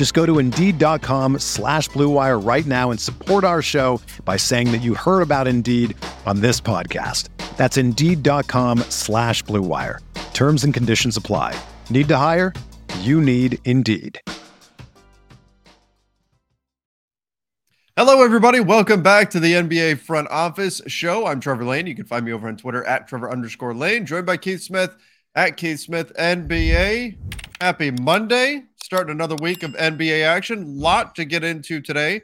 Just go to Indeed.com slash BlueWire right now and support our show by saying that you heard about Indeed on this podcast. That's Indeed.com slash BlueWire. Terms and conditions apply. Need to hire? You need Indeed. Hello, everybody. Welcome back to the NBA Front Office Show. I'm Trevor Lane. You can find me over on Twitter at Trevor underscore Lane, joined by Keith Smith at Keith Smith NBA. Happy Monday. Starting another week of NBA action. Lot to get into today.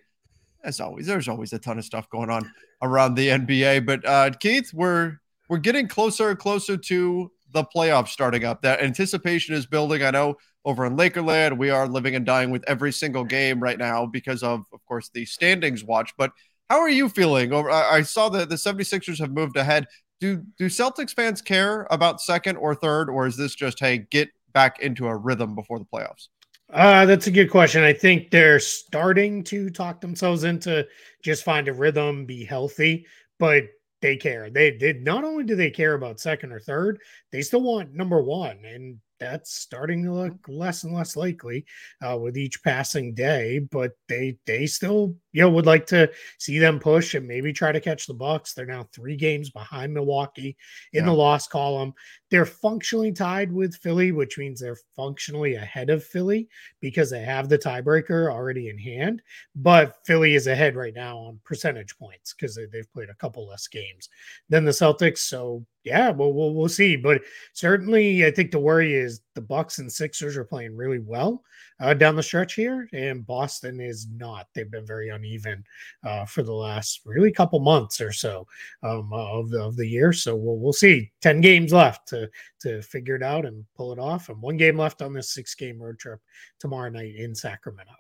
As always, there's always a ton of stuff going on around the NBA. But uh, Keith, we're we're getting closer and closer to the playoffs starting up. That anticipation is building. I know over in Lakerland, we are living and dying with every single game right now because of, of course, the standings watch. But how are you feeling? Over, I saw that the 76ers have moved ahead. Do do Celtics fans care about second or third, or is this just hey, get back into a rhythm before the playoffs? Uh, that's a good question. I think they're starting to talk themselves into just find a rhythm, be healthy, but they care. They did not only do they care about second or third, they still want number one. And that's starting to look less and less likely uh, with each passing day. But they they still you know would like to see them push and maybe try to catch the Bucks. They're now three games behind Milwaukee in yeah. the loss column. They're functionally tied with Philly, which means they're functionally ahead of Philly because they have the tiebreaker already in hand. But Philly is ahead right now on percentage points because they, they've played a couple less games than the Celtics. So yeah, well, we'll we'll see. But certainly, I think the worry is the Bucks and Sixers are playing really well uh, down the stretch here, and Boston is not. They've been very uneven uh, for the last really couple months or so um, of the of the year. So we'll we'll see. Ten games left to to figure it out and pull it off, and one game left on this six game road trip tomorrow night in Sacramento.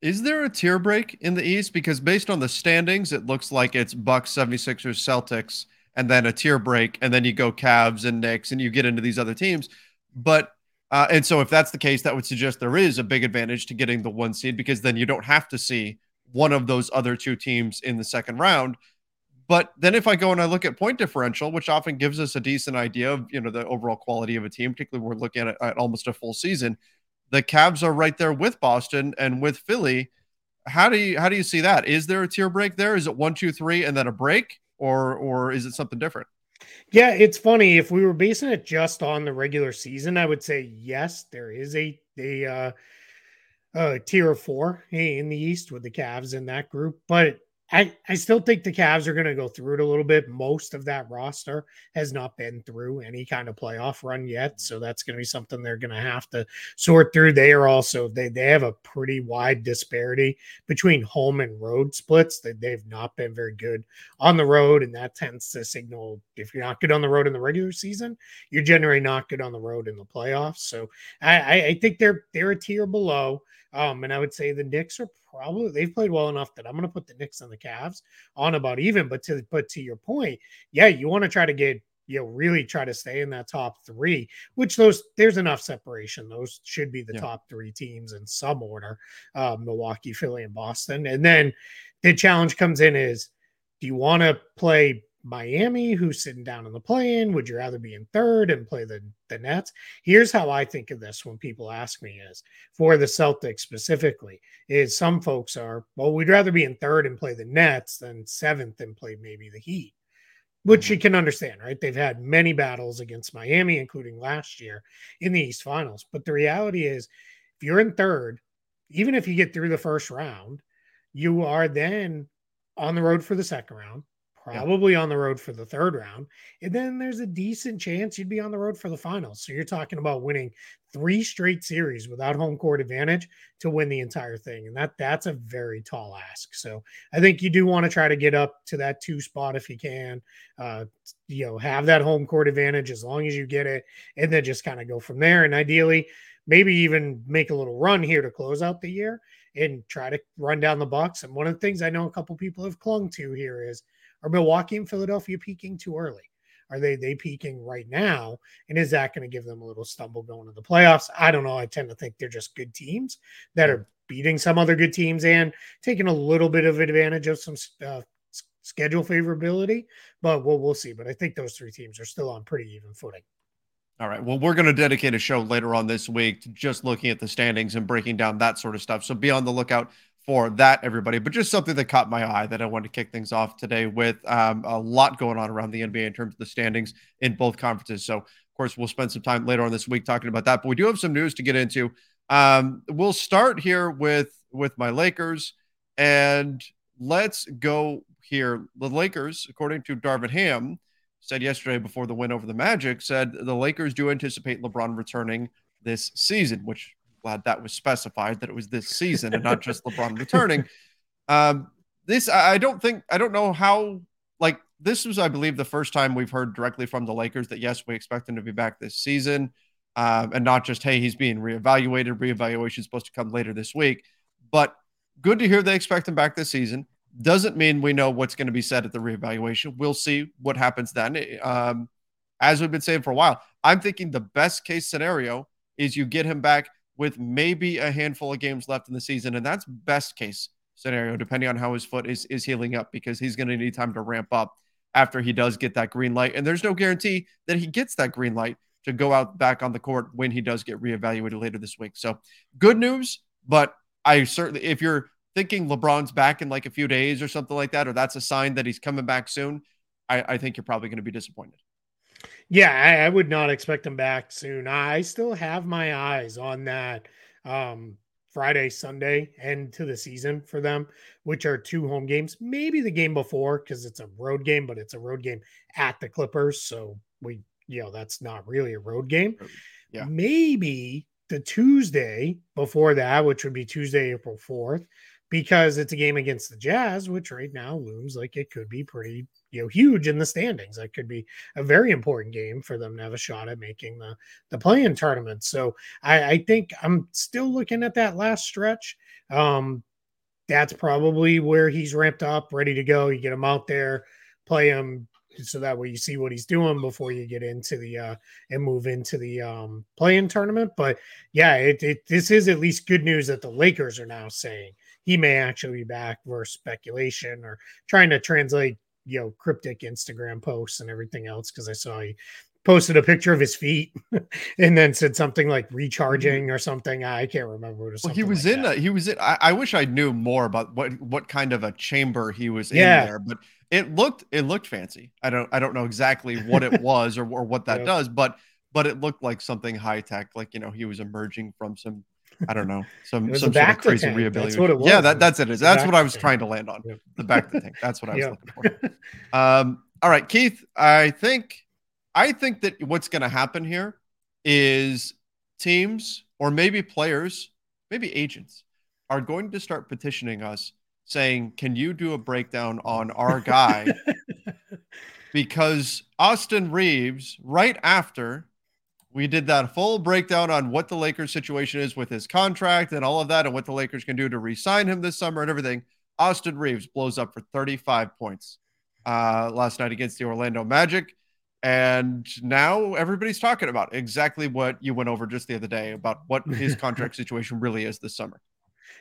Is there a tier break in the East? Because based on the standings, it looks like it's Bucks, 76ers, Celtics and then a tier break, and then you go Cavs and Knicks, and you get into these other teams. But uh, and so if that's the case, that would suggest there is a big advantage to getting the one seed because then you don't have to see one of those other two teams in the second round. But then if I go and I look at point differential, which often gives us a decent idea of you know the overall quality of a team, particularly we're looking at, at almost a full season. The Cavs are right there with Boston and with Philly. How do you how do you see that? Is there a tier break there? Is it one, two, three, and then a break? Or or is it something different? Yeah, it's funny. If we were basing it just on the regular season, I would say yes, there is a a uh, uh, tier of four in the East with the Cavs in that group, but I, I still think the Cavs are going to go through it a little bit. Most of that roster has not been through any kind of playoff run yet. So that's going to be something they're going to have to sort through. They are also, they, they have a pretty wide disparity between home and road splits that they've not been very good on the road. And that tends to signal if you're not good on the road in the regular season, you're generally not good on the road in the playoffs. So I, I think they're, they're a tier below. Um, and I would say the Knicks are probably they've played well enough that I'm going to put the Knicks and the Cavs on about even. But to but to your point, yeah, you want to try to get you know really try to stay in that top three, which those there's enough separation. Those should be the yeah. top three teams in some order: uh, Milwaukee, Philly, and Boston. And then the challenge comes in is do you want to play Miami, who's sitting down in the play-in? Would you rather be in third and play the, the Nets? Here's how I think of this when people ask me is for the Celtics specifically, is some folks are, well, we'd rather be in third and play the Nets than seventh and play maybe the Heat. Which mm-hmm. you can understand, right? They've had many battles against Miami, including last year in the East Finals. But the reality is, if you're in third, even if you get through the first round, you are then on the road for the second round probably yeah. on the road for the third round. And then there's a decent chance you'd be on the road for the finals. So you're talking about winning three straight series without home court advantage to win the entire thing. And that that's a very tall ask. So I think you do want to try to get up to that two spot if you can. Uh, you know, have that home court advantage as long as you get it, and then just kind of go from there. And ideally, maybe even make a little run here to close out the year and try to run down the Bucks. And one of the things I know a couple people have clung to here is are Milwaukee and Philadelphia peaking too early? Are they they peaking right now? And is that going to give them a little stumble going to the playoffs? I don't know. I tend to think they're just good teams that are beating some other good teams and taking a little bit of advantage of some uh, schedule favorability. But we'll we'll see. But I think those three teams are still on pretty even footing. All right. Well, we're going to dedicate a show later on this week to just looking at the standings and breaking down that sort of stuff. So be on the lookout for that, everybody. But just something that caught my eye that I wanted to kick things off today with um, a lot going on around the NBA in terms of the standings in both conferences. So, of course, we'll spend some time later on this week talking about that. But we do have some news to get into. Um, we'll start here with with my Lakers, and let's go here. The Lakers, according to Darvin Ham said yesterday before the win over the Magic, said the Lakers do anticipate LeBron returning this season, which glad that was specified that it was this season and not just LeBron returning. Um, this I don't think I don't know how like this was I believe the first time we've heard directly from the Lakers that yes we expect him to be back this season, um, and not just hey he's being reevaluated. Reevaluation is supposed to come later this week, but good to hear they expect him back this season. Doesn't mean we know what's going to be said at the reevaluation. We'll see what happens then. Um, as we've been saying for a while, I'm thinking the best case scenario is you get him back with maybe a handful of games left in the season, and that's best case scenario, depending on how his foot is is healing up, because he's going to need time to ramp up after he does get that green light. And there's no guarantee that he gets that green light to go out back on the court when he does get reevaluated later this week. So good news, but I certainly, if you're thinking LeBron's back in like a few days or something like that, or that's a sign that he's coming back soon, I, I think you're probably going to be disappointed. Yeah, I, I, would not expect him back soon. I still have my eyes on that um, Friday, Sunday end to the season for them, which are two home games. Maybe the game before because it's a road game, but it's a road game at the Clippers. So we, you know, that's not really a road game. Yeah. Maybe the Tuesday before that, which would be Tuesday, April 4th, because it's a game against the Jazz, which right now looms like it could be pretty, you know, huge in the standings. That could be a very important game for them to have a shot at making the the play-in tournament. So I, I think I'm still looking at that last stretch. Um, that's probably where he's ramped up, ready to go. You get him out there, play him, so that way you see what he's doing before you get into the uh and move into the um play-in tournament. But yeah, it, it this is at least good news that the Lakers are now saying he may actually be back versus speculation or trying to translate, you know, cryptic Instagram posts and everything else. Cause I saw he posted a picture of his feet and then said something like recharging or something. I can't remember. What well, he was like in, a, he was in, I, I, wish I knew more about what, what kind of a chamber he was yeah. in there, but it looked, it looked fancy. I don't, I don't know exactly what it was or, or what that yep. does, but, but it looked like something high tech, like, you know, he was emerging from some I don't know, some some sort of crazy tank. rehabilitation. Yeah, that, that's it. That's what I was trying to land on. Yep. The back of the tank. That's what I was yep. looking for. Um, all right, Keith. I think I think that what's going to happen here is teams or maybe players, maybe agents are going to start petitioning us saying, "Can you do a breakdown on our guy?" because Austin Reaves, right after we did that full breakdown on what the Lakers situation is with his contract and all of that and what the Lakers can do to re-sign him this summer and everything. Austin Reaves blows up for 35 points uh, last night against the Orlando Magic. And now everybody's talking about exactly what you went over just the other day about what his contract situation really is this summer.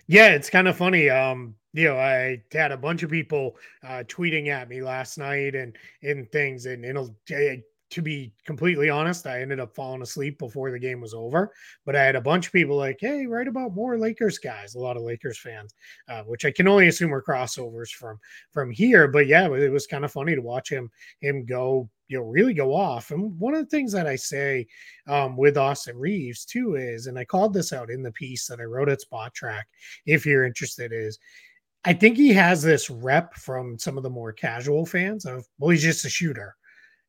Yeah, it's kind of funny. Um, you know, I had a bunch of people uh, tweeting at me last night and and things, and it'll to be completely honest, I ended up falling asleep before the game was over. But I had a bunch of people like, "Hey, write about more Lakers guys." A lot of Lakers fans, uh, which I can only assume are crossovers from from here. But yeah, it was kind of funny to watch him him go, you know, really go off. And one of the things that I say um, with Austin Reaves too is, and I called this out in the piece that I wrote at Spotrac. If you're interested, is I think he has this rep from some of the more casual fans of, well, he's just a shooter.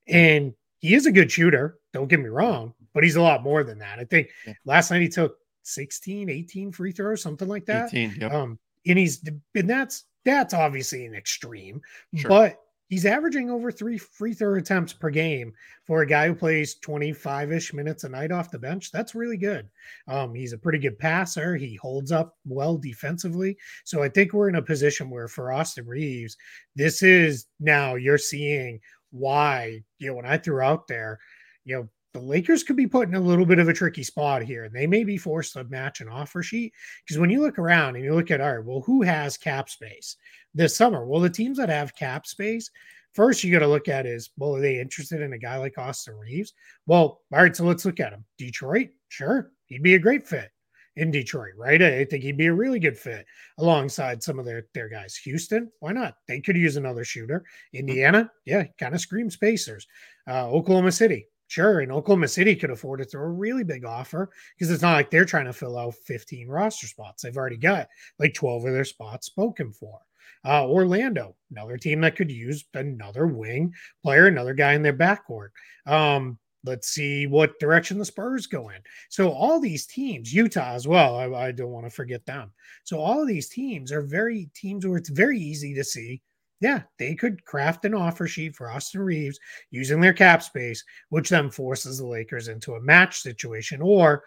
And he is a good shooter. Don't get me wrong, but he's a lot more than that. I think yeah. last night he took 16, 18 free throws, something like that. 18, yep. Um, and he's, and that's, that's obviously an extreme, sure. but he's averaging over three free throw attempts per game for a guy who plays 25 ish minutes a night off the bench. That's really good. Um, he's a pretty good passer. He holds up well defensively. So I think we're in a position where for Austin Reaves this is now you're seeing why, you know, when I threw out there, you know, the Lakers could be put in a little bit of a tricky spot here, and they may be forced to match an offer sheet. Because when you look around and you look at, all right, well, who has cap space this summer? Well, the teams that have cap space, first you got to look at is, well, are they interested in a guy like Austin Reaves? Well, all right, so let's look at him. Detroit, sure, he'd be a great fit in Detroit, right? I think he'd be a really good fit alongside some of their, their guys. Houston, why not? They could use another shooter. Indiana, yeah, kind of screams Pacers. Uh, Oklahoma City, Sure, and Oklahoma City could afford to throw a really big offer because it's not like they're trying to fill out 15 roster spots. They've already got like 12 of their spots spoken for. Uh, Orlando, another team that could use another wing player, another guy in their backcourt. Um, let's see what direction the Spurs go in. So all these teams, Utah as well, I, I don't want to forget them. So all of these teams are very teams where it's very easy to see yeah, they could craft an offer sheet for Austin Reaves using their cap space, which then forces the Lakers into a match situation. Or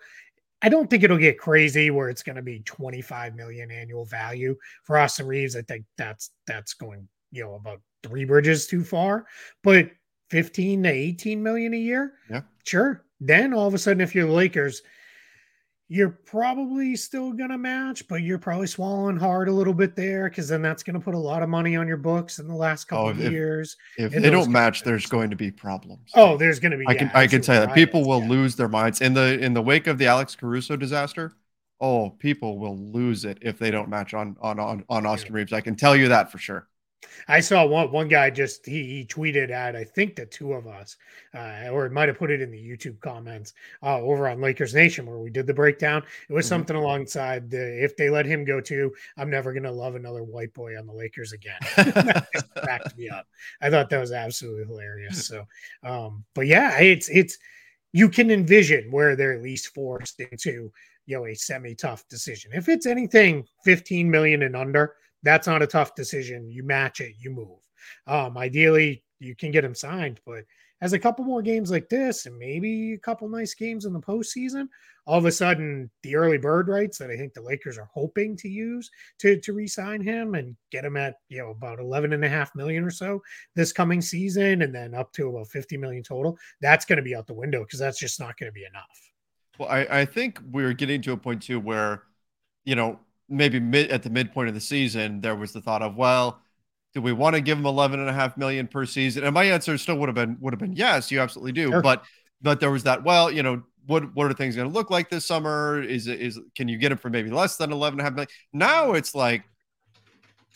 I don't think it'll get crazy where it's going to be 25 million annual value for Austin Reaves. I think that's that's going, you know, about three bridges too far. But 15 to 18 million a year, yeah, sure. Then all of a sudden, if you're the Lakers, you're probably still going to match, but you're probably swallowing hard a little bit there because then that's going to put a lot of money on your books in the last oh, couple oh, of years. If they don't match, there's going to be problems. Oh, there's going to be. I can I can tell you that people will yeah. lose their minds in the in the wake of the Alex Caruso disaster. Oh, people will lose it if they don't match on on on, on Austin Reaves. I can tell you that for sure. I saw one one guy just he, he tweeted at I think the two of us, uh, or it might have put it in the YouTube comments uh, over on Lakers Nation where we did the breakdown. It was mm-hmm. something alongside the if they let him go too, I'm never gonna love another white boy on the Lakers again. backed me up. I thought that was absolutely hilarious. So, um, but yeah, it's it's you can envision where they're at least forced into you know a semi tough decision. If it's anything 15 million and under that's not a tough decision. You match it, you move. Um, ideally, you can get him signed, but as a couple more games like this, and maybe a couple nice games in the postseason, all of a sudden the early bird rights that I think the Lakers are hoping to use to to re-sign him and get him at you know about 11 and a half million or so this coming season, and then up to about 50 million total. That's going to be out the window because that's just not going to be enough. Well, I, I think we're getting to a point too where, you know, maybe mid at the midpoint of the season, there was the thought of, well, do we want to give him 11 and a half million per season? And my answer still would have been, would have been, yes, you absolutely do. Sure. But, but there was that, well, you know, what, what are things going to look like this summer? Is it, is, can you get him for maybe less than 11 and a half million? Now it's like,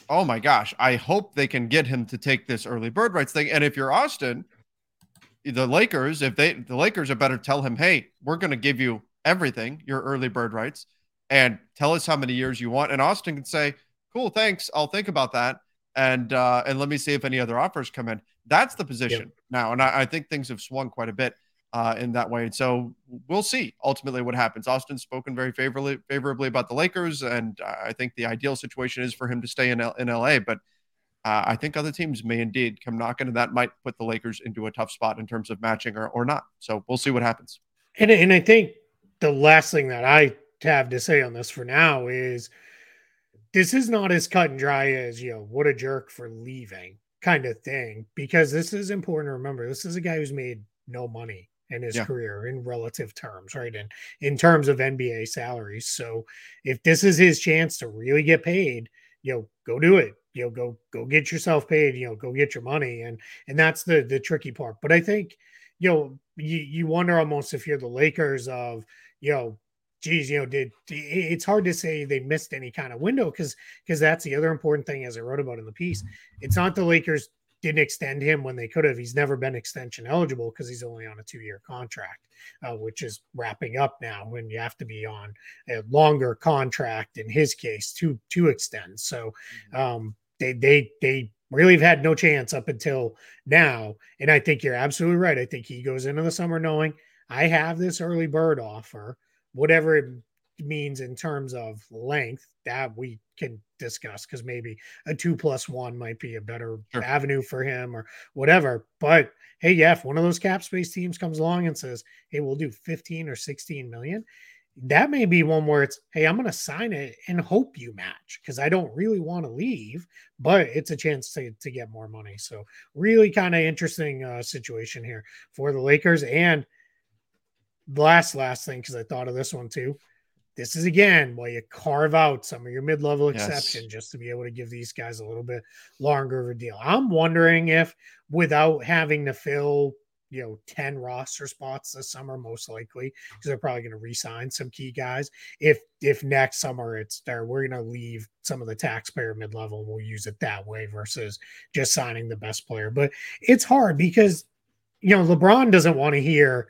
oh my gosh, I hope they can get him to take this early bird rights thing. And if you're Austin, the Lakers, if they, the Lakers are better tell him, hey, we're going to give you everything, your early bird rights and tell us how many years you want. And Austin can say, "Cool, thanks. I'll think about that." And uh, and let me see if any other offers come in. That's the position yep. now, and I, I, think things have swung quite a bit uh, in that way. And so we'll see ultimately what happens. Austin's spoken very favorably favorably about the Lakers, and I think the ideal situation is for him to stay in L- in LA. But uh, I think other teams may indeed come knocking, and that might put the Lakers into a tough spot in terms of matching or, or not. So we'll see what happens. And and I think the last thing that I have to say on this for now is this is not as cut and dry as you know what a jerk for leaving kind of thing because this is important to remember this is a guy who's made no money in his yeah. career in relative terms right and in terms of nba salaries so if this is his chance to really get paid you know go do it you know go go get yourself paid you know go get your money and and that's the the tricky part but i think you know you, you wonder almost if you're the lakers of you know geez, you know, did it's hard to say they missed any kind of window because because that's the other important thing as I wrote about in the piece. It's not the Lakers didn't extend him when they could have. He's never been extension eligible because he's only on a two year contract, uh, which is wrapping up now when you have to be on a longer contract in his case to to extend. So mm-hmm. um, they they they really have had no chance up until now. And I think you're absolutely right. I think he goes into the summer knowing I have this early bird offer, whatever it means in terms of length that we can discuss because maybe a two plus one might be a better sure. avenue for him or whatever. But hey, yeah, if one of those cap space teams comes along and says, hey, we'll do 15 or 16 million, that may be one where it's, hey, I'm going to sign it and hope you match because I don't really want to leave, but it's a chance to, to get more money. So, really kind of interesting uh, situation here for the Lakers. And last, last thing, because I thought of this one too this is again why you carve out some of your mid-level yes. exception just to be able to give these guys a little bit longer of a deal. I'm wondering if without having to fill you know 10 roster spots this summer most likely because they're probably going to re-sign some key guys if if next summer it's there we're going to leave some of the taxpayer mid-level and we'll use it that way versus just signing the best player but it's hard because you know lebron doesn't want to hear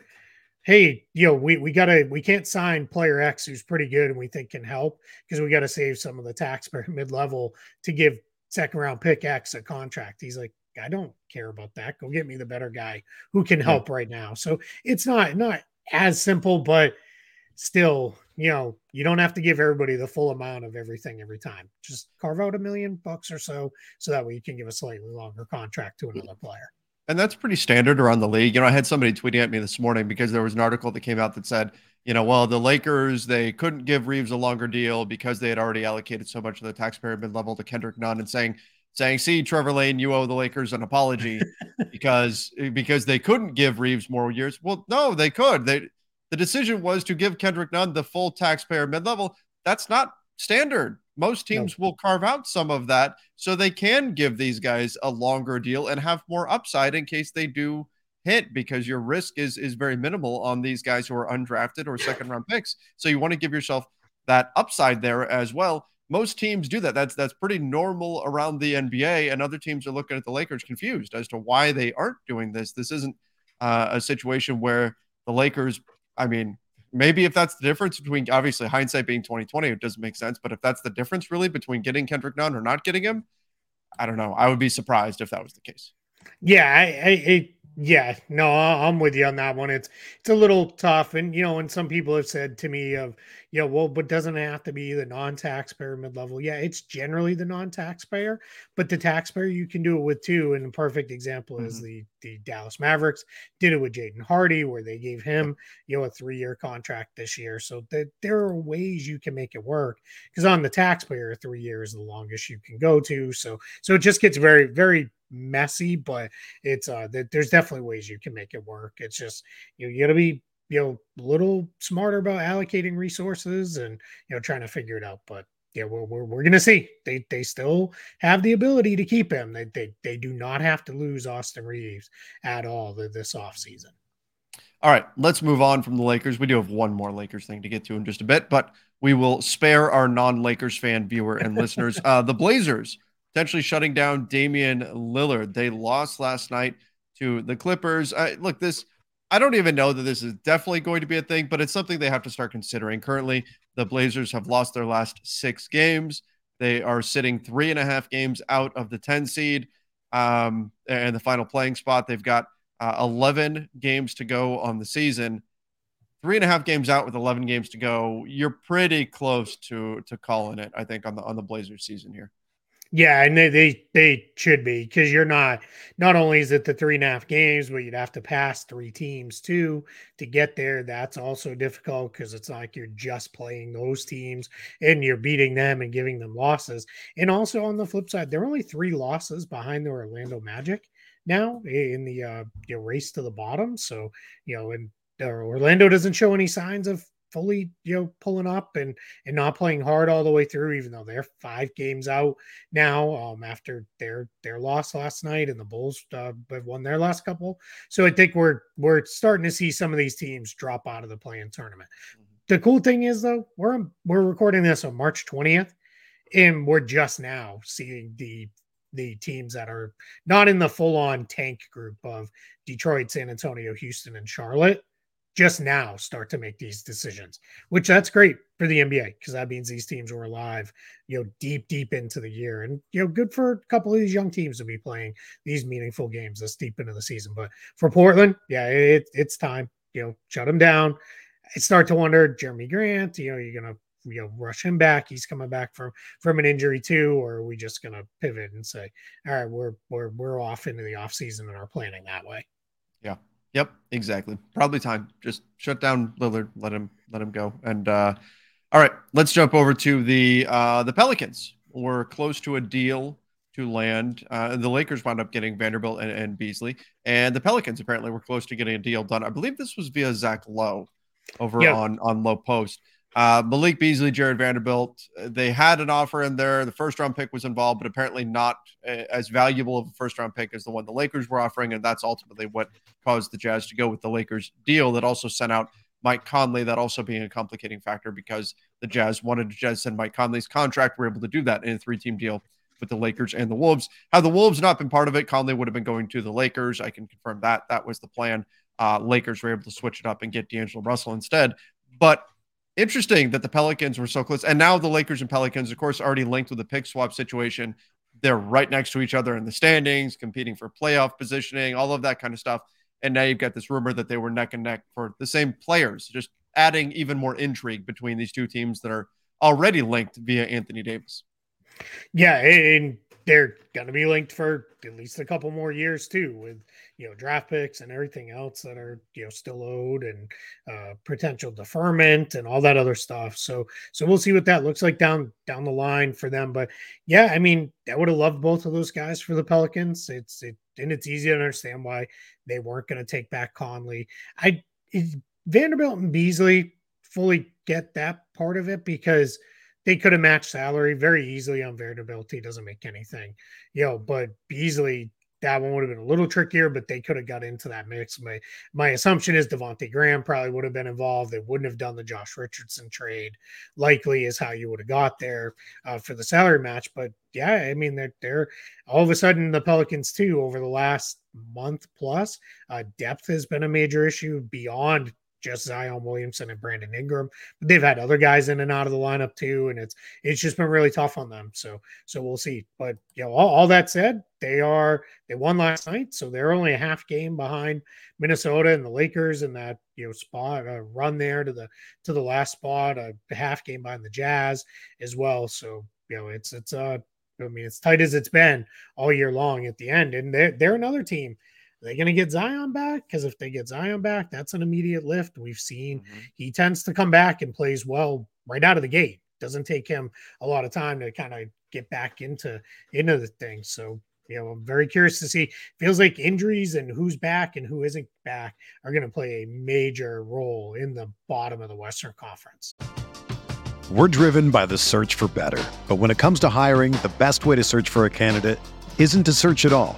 hey, you know, we, we gotta we can't sign player X who's pretty good and we think can help because we got to save some of the taxpayer mid level to give second round pick X a contract. He's like, I don't care about that. Go get me the better guy who can help yeah. right now. So it's not not as simple, but still, you know, you don't have to give everybody the full amount of everything every time. Just carve out a million bucks or so so that way you can give a slightly longer contract to another player. And that's pretty standard around the league. You know, I had somebody tweeting at me this morning because there was an article that came out that said, you know, well, the Lakers, they couldn't give Reaves a longer deal because they had already allocated so much of the taxpayer mid level to Kendrick Nunn and saying, saying, see, Trevor Lane, you owe the Lakers an apology because because they couldn't give Reaves more years. Well, no, they could. They the decision was to give Kendrick Nunn the full taxpayer mid level. That's not standard. Most teams will carve out some of that so they can give these guys a longer deal and have more upside in case they do hit because your risk is is very minimal on these guys who are undrafted or second round picks. So you want to give yourself that upside there as well. Most teams do that. That's that's pretty normal around the NBA, and other teams are looking at the Lakers confused as to why they aren't doing this. This isn't uh, a situation where the Lakers. I mean, maybe if that's the difference between obviously hindsight being 2020, it doesn't make sense. But if that's the difference really between getting Kendrick Nunn or not getting him, I don't know. I would be surprised if that was the case. Yeah, I, I, I yeah, no, I'm with you on that one. It's it's a little tough, and you know, and some people have said to me of, you know, well, but doesn't it have to be the non-taxpayer mid-level? Yeah, it's generally the non-taxpayer, but the taxpayer you can do it with too. And a perfect example mm-hmm. is the the Dallas Mavericks did it with Jaden Hardy, where they gave him, you know, a three-year contract this year. So that there are ways you can make it work. Because on the taxpayer, three years is the longest you can go to. So so it just gets very very messy, but it's uh there's definitely ways you can make it work. It's just you, know, you gotta be you know a little smarter about allocating resources and you know trying to figure it out. But yeah, we're, we're, we're gonna see. They they still have the ability to keep him. They they, they do not have to lose Austin Reaves at all this offseason. All right, let's move on from the Lakers. We do have one more Lakers thing to get to in just a bit, but we will spare our non-Lakers fan viewer and listeners. Uh, the Blazers potentially shutting down Damian Lillard. They lost last night to the Clippers. I, look, this I don't even know that this is definitely going to be a thing, but it's something they have to start considering. Currently, the Blazers have lost their last six games. They are sitting three and a half games out of the 10 seed um, and the final playing spot. They've got uh, 11 games to go on the season. Three and a half games out with 11 games to go. You're pretty close to to calling it, I think, on the on the Blazers season here. Yeah, and they they, they should be because you're not not only is it the three and a half games, but you'd have to pass three teams too to get there. That's also difficult because it's like you're just playing those teams and you're beating them and giving them losses. And also on the flip side, there are only three losses behind the Orlando Magic now in the uh, race to the bottom. So you know, and Orlando doesn't show any signs of fully you know pulling up and and not playing hard all the way through even though they're five games out now um after their their loss last night and the bulls uh, have won their last couple. So i think we're we're starting to see some of these teams drop out of the playing tournament. Mm-hmm. the cool thing is though we're we're recording this on march 20th and we're just now seeing the the teams that are not in the full on tank group of Detroit, San Antonio, Houston, and Charlotte just now start to make these decisions, which that's great for the NBA because that means these teams were alive, you know, deep, deep into the year. And, you know, good for a couple of these young teams to be playing these meaningful games this deep into the season. But for Portland, yeah, it, it's time, you know, shut them down. I start to wonder, Jerami Grant, you know, you're going to you know rush him back he's coming back from from an injury too or are we just going to pivot and say all right we're we're we're off into the off season and are planning that way yeah Yep, exactly. Probably time. Just shut down Lillard, let him let him go. And uh all right, let's jump over to the uh the Pelicans. We're close to a deal to land. Uh, the Lakers wound up getting Vanderbilt and, and Beasley, and the Pelicans apparently were close to getting a deal done. I believe this was via Zach Lowe over yep. on on Lowe Post. Uh, Malik Beasley, Jarred Vanderbilt, uh, they had an offer in there. The first round pick was involved, but apparently not uh, as valuable of a first round pick as the one the Lakers were offering. And that's ultimately what caused the Jazz to go with the Lakers deal that also sent out Mike Conley. That also being a complicating factor because the Jazz wanted to just send Mike Conley's contract. We're able to do that in a three team deal with the Lakers and the Wolves. Had the Wolves not been part of it, Conley would have been going to the Lakers. I can confirm that. That was the plan. Uh, Lakers were able to switch it up and get D'Angelo Russell instead. But interesting that the Pelicans were so close. And now the Lakers and Pelicans, of course, already linked with the pick swap situation. They're right next to each other in the standings, competing for playoff positioning, all of that kind of stuff. And now you've got this rumor that they were neck and neck for the same players, just adding even more intrigue between these two teams that are already linked via Anthony Davis. Yeah, and they're going to be linked for at least a couple more years too, with you know draft picks and everything else that are you know still owed and uh, potential deferment and all that other stuff. So so we'll see what that looks like down down the line for them. But yeah, I mean, I would have loved both of those guys for the Pelicans. It's it and it's easy to understand why they weren't going to take back Conley. I it, Vanderbilt and Beasley fully get that part of it because they could have matched salary very easily on Vanderbilt. He doesn't make anything, you know, but Beasley, that one would have been a little trickier, but they could have got into that mix. My my assumption is Devonte Graham probably would have been involved. They wouldn't have done the Josh Richardson trade. Likely is how you would have got there uh, for the salary match. But yeah, I mean they're, they're all of a sudden the Pelicans too over the last month plus. Uh, depth has been a major issue beyond just Zion Williamson and Brandon Ingram. But they've had other guys in and out of the lineup too, and it's it's just been really tough on them. So so we'll see. But you know, all, all that said, they are they won last night, so they're only a half game behind Minnesota and the Lakers in that you know spot a run there to the to the last spot, a half game behind the Jazz as well. So you know, it's it's uh I mean, it's tight as it's been all year long at the end, and they're they're another team they going to get Zion back? Because if they get Zion back, that's an immediate lift. We've seen mm-hmm. he tends to come back and plays well right out of the gate. Doesn't take him a lot of time to kind of get back into into the thing. So you know, I'm very curious to see. Feels like injuries and who's back and who isn't back are going to play a major role in the bottom of the Western Conference. We're driven by the search for better, but when it comes to hiring, the best way to search for a candidate isn't to search at all.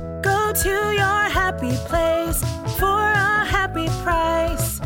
Go to your happy place for a happy price.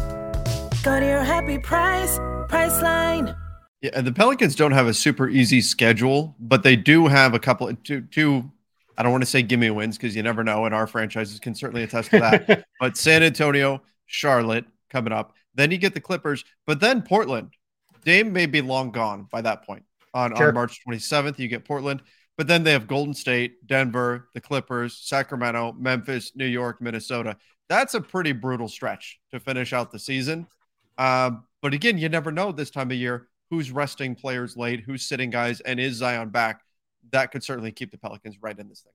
Go to your happy price, Priceline. Yeah, and the Pelicans don't have a super easy schedule, but they do have a couple two two. I don't want to say gimme wins because you never know, and our franchises can certainly attest to that. but San Antonio, Charlotte coming up, then you get the Clippers, but then Portland. Dame may be long gone by that point. On, sure. on March 27th, you get Portland, but then they have Golden State, Denver, the Clippers, Sacramento, Memphis, New York, Minnesota. That's a pretty brutal stretch to finish out the season. Um, but again, you never know this time of year who's resting players late, who's sitting guys, and is Zion back? That could certainly keep the Pelicans right in this thing.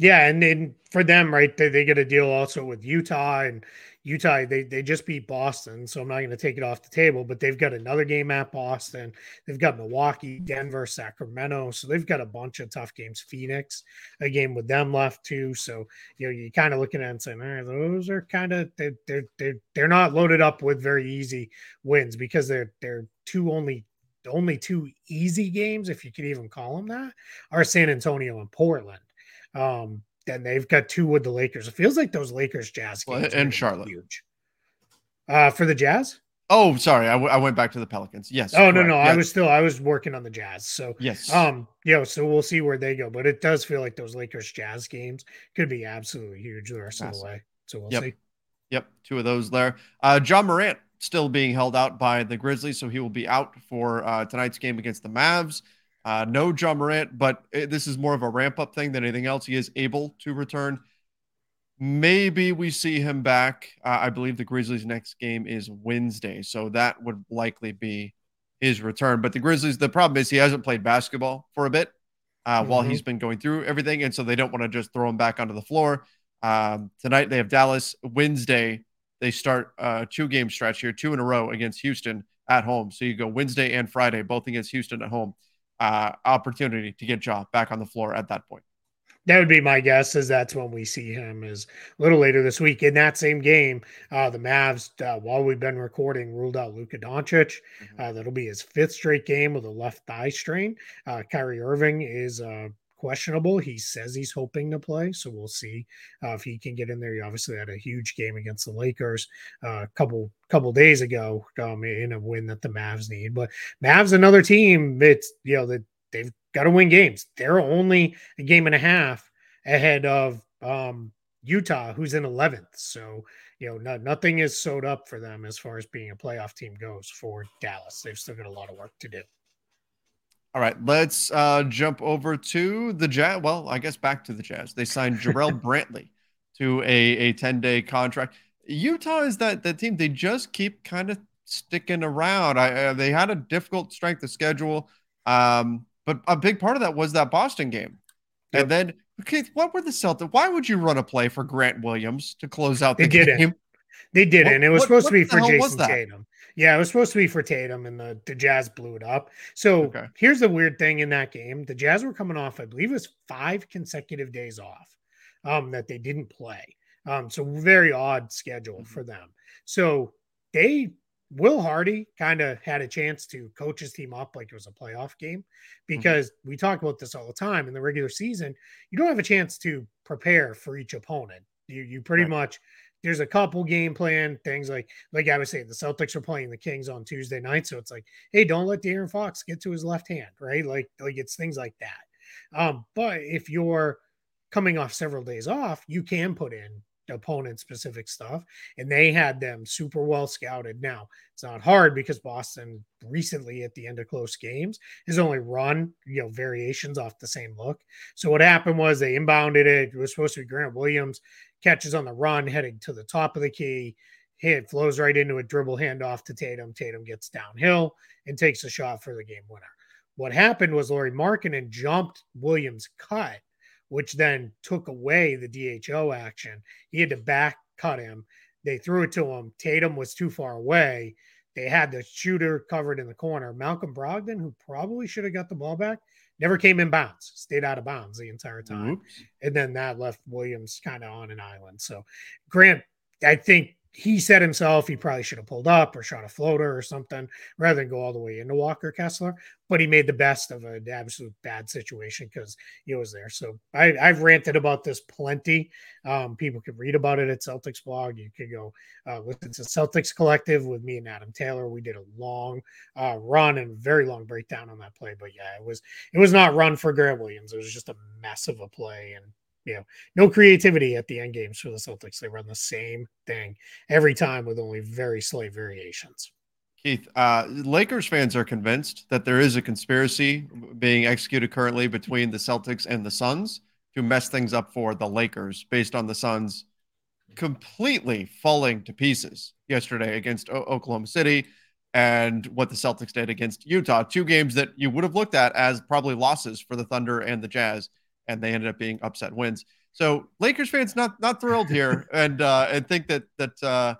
Yeah, and then for them, right, they, they get a deal also with Utah and Utah. They they just beat Boston, so I'm not going to take it off the table. But they've got another game at Boston. They've got Milwaukee, Denver, Sacramento. So they've got a bunch of tough games. Phoenix, a game with them left too. So you know you're kind of looking at and saying, all right, those are kind of they're, they're they're they're not loaded up with very easy wins because they're they're two only only two easy games, if you could even call them that, are San Antonio and Portland. Um, then they've got two with the Lakers. It feels like those Lakers Jazz games well, and Charlotte huge. Uh, for the Jazz. Oh, sorry, I, w- I went back to the Pelicans. Yes. Oh no, no. I was still I was working on the Jazz. So yes. Um, you know, so we'll see where they go, but it does feel like those Lakers Jazz games could be absolutely huge the rest of the way. So we'll yep. see. Yep, two of those there. Uh, Ja Morant still being held out by the Grizzlies, so he will be out for uh, tonight's game against the Mavs. Uh, no Ja Morant, but it, this is more of a ramp up thing than anything else. He is able to return. Maybe we see him back. Uh, I believe the Grizzlies' next game is Wednesday, so that would likely be his return. But the Grizzlies, the problem is he hasn't played basketball for a bit uh, mm-hmm. while he's been going through everything, and so they don't want to just throw him back onto the floor. Um, tonight they have Dallas. Wednesday they start a two-game stretch here, two in a row against Houston at home. So you go Wednesday and Friday, both against Houston at home uh, opportunity to get Ja back on the floor at that point. That would be my guess. Is that's when we see him is a little later this week in that same game. Uh, the Mavs, uh, while we've been recording, ruled out Luka Doncic. Mm-hmm. Uh, that'll be his fifth straight game with a left thigh strain. Uh, Kyrie Irving is uh, questionable. He says he's hoping to play, so we'll see uh, if he can get in there. He obviously had a huge game against the Lakers uh, a couple couple days ago um, in a win that the Mavs need. But Mavs, another team It's you know that they've got to win games. They're only a game and a half ahead of um, Utah, who's in 11th. So, you know, no, nothing is sewed up for them as far as being a playoff team goes for Dallas. They've still got a lot of work to do. All right, let's uh, jump over to the Jazz. Well, I guess back to the Jazz. They signed Jarrell Brantley to a, a 10 day contract. Utah is that that team, they just keep kind of sticking around. I, uh, they had a difficult strength of schedule, um, but a big part of that was that Boston game. Yep. And then, okay, what were the Celtics? Why would you run a play for Grant Williams to close out the they game? Didn't. They didn't. What, it was what, supposed what to be for Jayson Tatum. Yeah, it was supposed to be for Tatum, and the, the Jazz blew it up. So okay. here's the weird thing in that game: the Jazz were coming off, I believe, it was five consecutive days off um, that they didn't play. Um, so very odd schedule mm-hmm. for them. So they Will Hardy kind of had a chance to coach his team up like it was a playoff game mm-hmm. because mm-hmm. we talk about this all the time in the regular season. You don't have a chance to prepare for each opponent. You you pretty right. much there's a couple game plan things like like I was saying, the Celtics are playing the Kings on Tuesday night, so it's like, hey, don't let De'Aaron Fox get to his left hand, right? Like like it's things like that. Um, but if you're coming off several days off, you can put in opponent specific stuff, and they had them super well scouted. Now it's not hard because Boston recently at the end of close games has only run you know variations off the same look. So what happened was they inbounded it. It was supposed to be Grant Williams catches on the run heading to the top of the key. Hit flows right into a dribble handoff to Tatum. Tatum gets downhill and takes a shot for the game winner. What happened was Lauri Markkanen jumped Williams' cut, which then took away the DHO action. He had to back cut him. They threw it to him. Tatum was too far away. They had the shooter covered in the corner. Malcolm Brogdon, who probably should have got the ball back, never came in bounds, stayed out of bounds the entire time. Oops. And then that left Williams kind of on an island. So, Grant, I think he said himself he probably should have pulled up or shot a floater or something rather than go all the way into Walker Kessler. But he made the best of an absolute bad situation because he was there. So I, have ranted about this plenty. Um, people can read about it at Celtics blog. You could go uh, listen to Celtics Collective with me and Adam Taylor. We did a long uh, run and very long breakdown on that play. But yeah, it was it was not run for Grant Williams. It was just a mess of a play and you know, no creativity at the end games for the Celtics. They run the same thing every time with only very slight variations. Keith, uh, Lakers fans are convinced that there is a conspiracy being executed currently between the Celtics and the Suns to mess things up for the Lakers based on the Suns completely falling to pieces yesterday against o- Oklahoma City and what the Celtics did against Utah. Two games that you would have looked at as probably losses for the Thunder and the Jazz and they ended up being upset wins. So Lakers fans not not thrilled here, and uh, and think that that uh,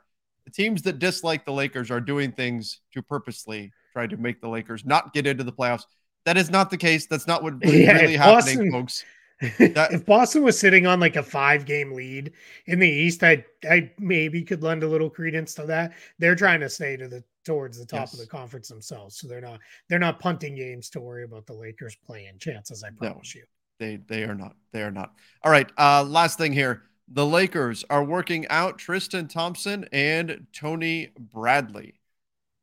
teams that dislike the Lakers are doing things to purposely try to make the Lakers not get into the playoffs. That is not the case. That's not what yeah, really happening, Boston, folks. That, if Boston was sitting on like a five game lead in the East, I I maybe could lend a little credence to that. They're trying to stay to the towards the top yes. of the conference themselves, so they're not they're not punting games to worry about the Lakers playing chances. I promise no. you. They they are not. They are not. All right. Uh, last thing here. The Lakers are working out Tristan Thompson and Tony Bradley.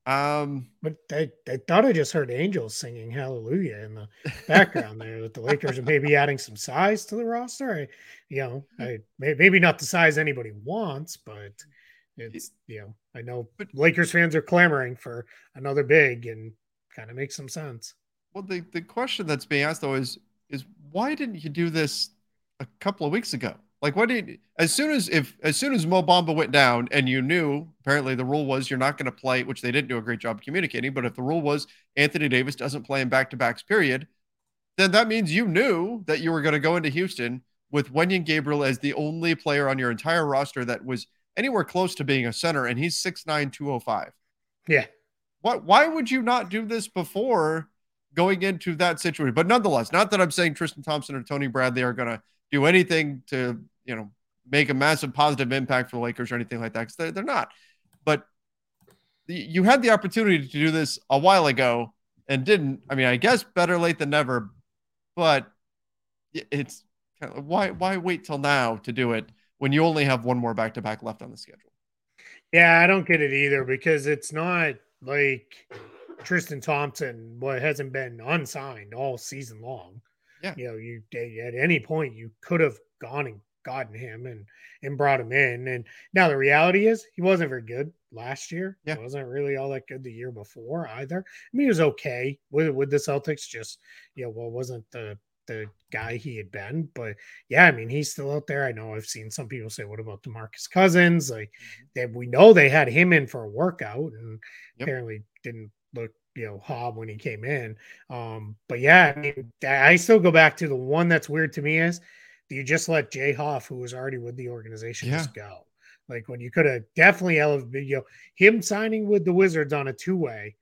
Um, but I, I thought I just heard angels singing hallelujah in the background there that the Lakers are maybe adding some size to the roster. I, you know, I maybe not the size anybody wants, but it's you know, I know but, Lakers fans are clamoring for another big and kind of makes some sense. Well, the, the question that's being asked though is is why didn't you do this a couple of weeks ago? Like, what did as soon as if as soon as Mo Bamba went down and you knew apparently the rule was you're not going to play, which they didn't do a great job communicating, but if the rule was Anthony Davis doesn't play in back to backs, period, then that means you knew that you were going to go into Houston with Wenyen Gabriel as the only player on your entire roster that was anywhere close to being a center, and he's 6'9, 205. Yeah. What why would you not do this before going into that situation. But nonetheless, not that I'm saying Tristan Thompson or Tony Bradley are going to do anything to, you know, make a massive positive impact for the Lakers or anything like that because they're, they're not. But you had the opportunity to do this a while ago and didn't. I mean, I guess better late than never, but it's why why wait till now to do it when you only have one more back to back left on the schedule? Yeah, I don't get it either because it's not like Tristan Thompson what hasn't been unsigned all season long. Yeah. You know, you at any point you could have gone and gotten him and and brought him in. And now the reality is he wasn't very good last year. Yeah. He wasn't really all that good the year before either. I mean, he was okay with with the Celtics, just you know, well, wasn't the the guy he had been. But yeah, I mean, he's still out there. I know I've seen some people say, "What about Demarcus Cousins?" Like mm-hmm. that, we know they had him in for a workout, and yep. apparently didn't look you know Hob when he came in. Um, but yeah, I mean, I still go back to the one that's weird to me is you just let Jay Huff, who was already with the organization, yeah. just go. Like when you could have definitely elevated, you know, him signing with the Wizards on a two way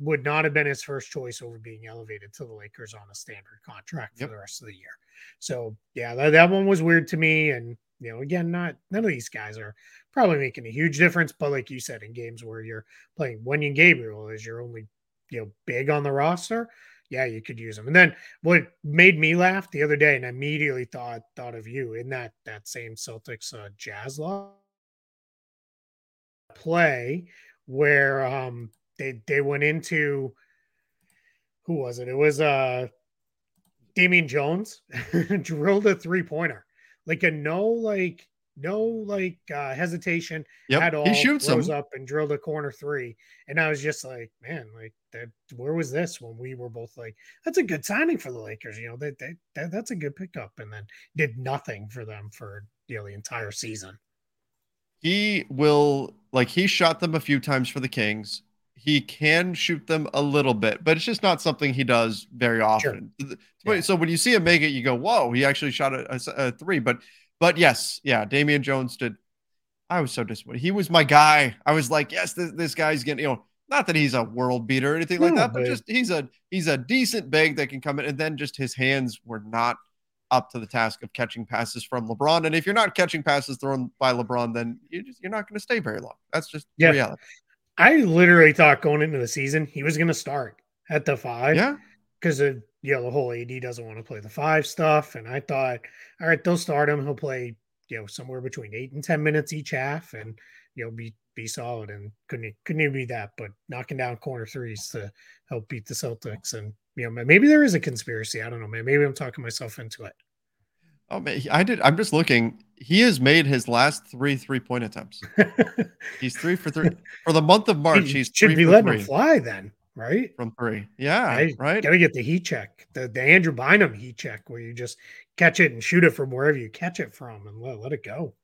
would not have been his first choice over being elevated to the Lakers on a standard contract yep. for the rest of the year. So yeah, that, that one was weird to me. And you know, again, not none of these guys are probably making a huge difference, but like you said, in games where you're playing Wenyen Gabriel is your only you know big on the roster, yeah, you could use them. And then what made me laugh the other day, and I immediately thought thought of you in that that same Celtics uh, Jazz law play where um they they went into who was it? It was uh Damian Jones drilled a three pointer like a no like no like uh, hesitation yep. at all. He shoots rose up and drilled a corner three, and I was just like, man, like that. Where was this when we were both like, that's a good signing for the Lakers. You know, that that, that that's a good pickup, and then did nothing for them for you know the entire season. He will like he shot them a few times for the Kings. He can shoot them a little bit, but it's just not something he does very often. Sure. Yeah. So when you see him make it, you go, "Whoa!" He actually shot a, a, a three, but but yes, yeah, Damian Jones did. I was so disappointed. He was my guy. I was like, yes, this, this guy's getting, you know, not that he's a world beater or anything like that, but just he's a he's a decent big that can come in. And then just his hands were not up to the task of catching passes from LeBron. And if you're not catching passes thrown by LeBron, then you just, you're not going to stay very long. That's just Yeah. reality. I literally thought going into the season he was going to start at the five. Yeah. because of you know the whole AD doesn't want to play the five stuff, and I thought, all right, they'll start him. He'll play you know somewhere between eight and ten minutes each half, and you know be be solid. And couldn't couldn't even be that, but knocking down corner threes to help beat the Celtics, and you know maybe there is a conspiracy. I don't know, man. Maybe I'm talking myself into it. Oh man, I did. I'm just looking. He has made his last three three point attempts. He's three for three for the month of March. He He's should three be for letting three him fly then, right? from three. Yeah, Right. right. Got to get the heat check, the, the Andrew Bynum heat check, where you just catch it and shoot it from wherever you catch it from, and let, let it go.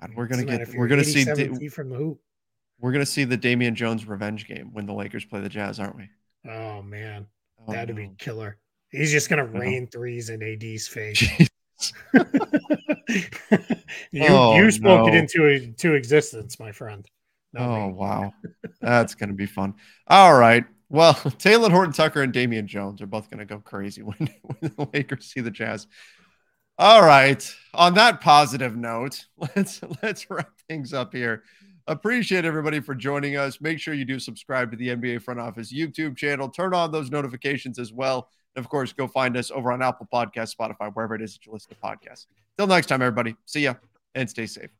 God, we're gonna Doesn't get. We're gonna see. 87 Da- from the hoop. we're gonna see the Damian Jones revenge game when the Lakers play the Jazz, aren't we? Oh man, Oh, that'd be killer. He's just gonna rain threes in AD's face. You Oh, you spoke it no. into into existence, my friend. Not Oh me. wow, that's gonna be fun. All right. Well, Talen Horton Tucker and Damian Jones are both gonna go crazy when, when the Lakers see the Jazz. All right. On that positive note, let's let's wrap things up here. Appreciate everybody for joining us. Make sure you do subscribe to the NBA Front Office YouTube channel. Turn on those notifications as well. And of course, go find us over on Apple Podcasts, Spotify, wherever it is that you listen to podcasts. Till next time, everybody. See ya and stay safe.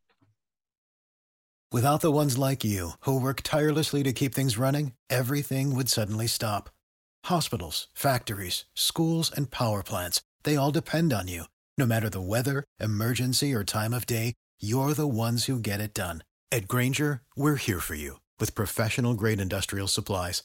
Without the ones like you, who work tirelessly to keep things running, everything would suddenly stop. Hospitals, factories, schools, and power plants, they all depend on you. No matter the weather, emergency, or time of day, you're the ones who get it done. At Grainger, we're here for you with professional grade industrial supplies.